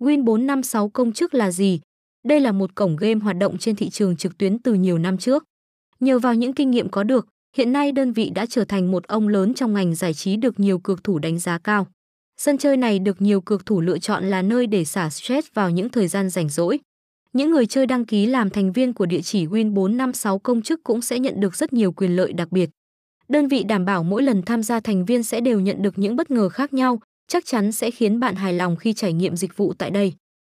Win 456 công chức là gì? Đây là một cổng game hoạt động trên thị trường trực tuyến từ nhiều năm trước. Nhờ vào những kinh nghiệm có được, hiện nay đơn vị đã trở thành một ông lớn trong ngành giải trí được nhiều cược thủ đánh giá cao. Sân chơi này được nhiều cược thủ lựa chọn là nơi để xả stress vào những thời gian rảnh rỗi. Những người chơi đăng ký làm thành viên của địa chỉ Win 456 công chức cũng sẽ nhận được rất nhiều quyền lợi đặc biệt. Đơn vị đảm bảo mỗi lần tham gia thành viên sẽ đều nhận được những bất ngờ khác nhau, chắc chắn sẽ khiến bạn hài lòng khi trải nghiệm dịch vụ tại đây.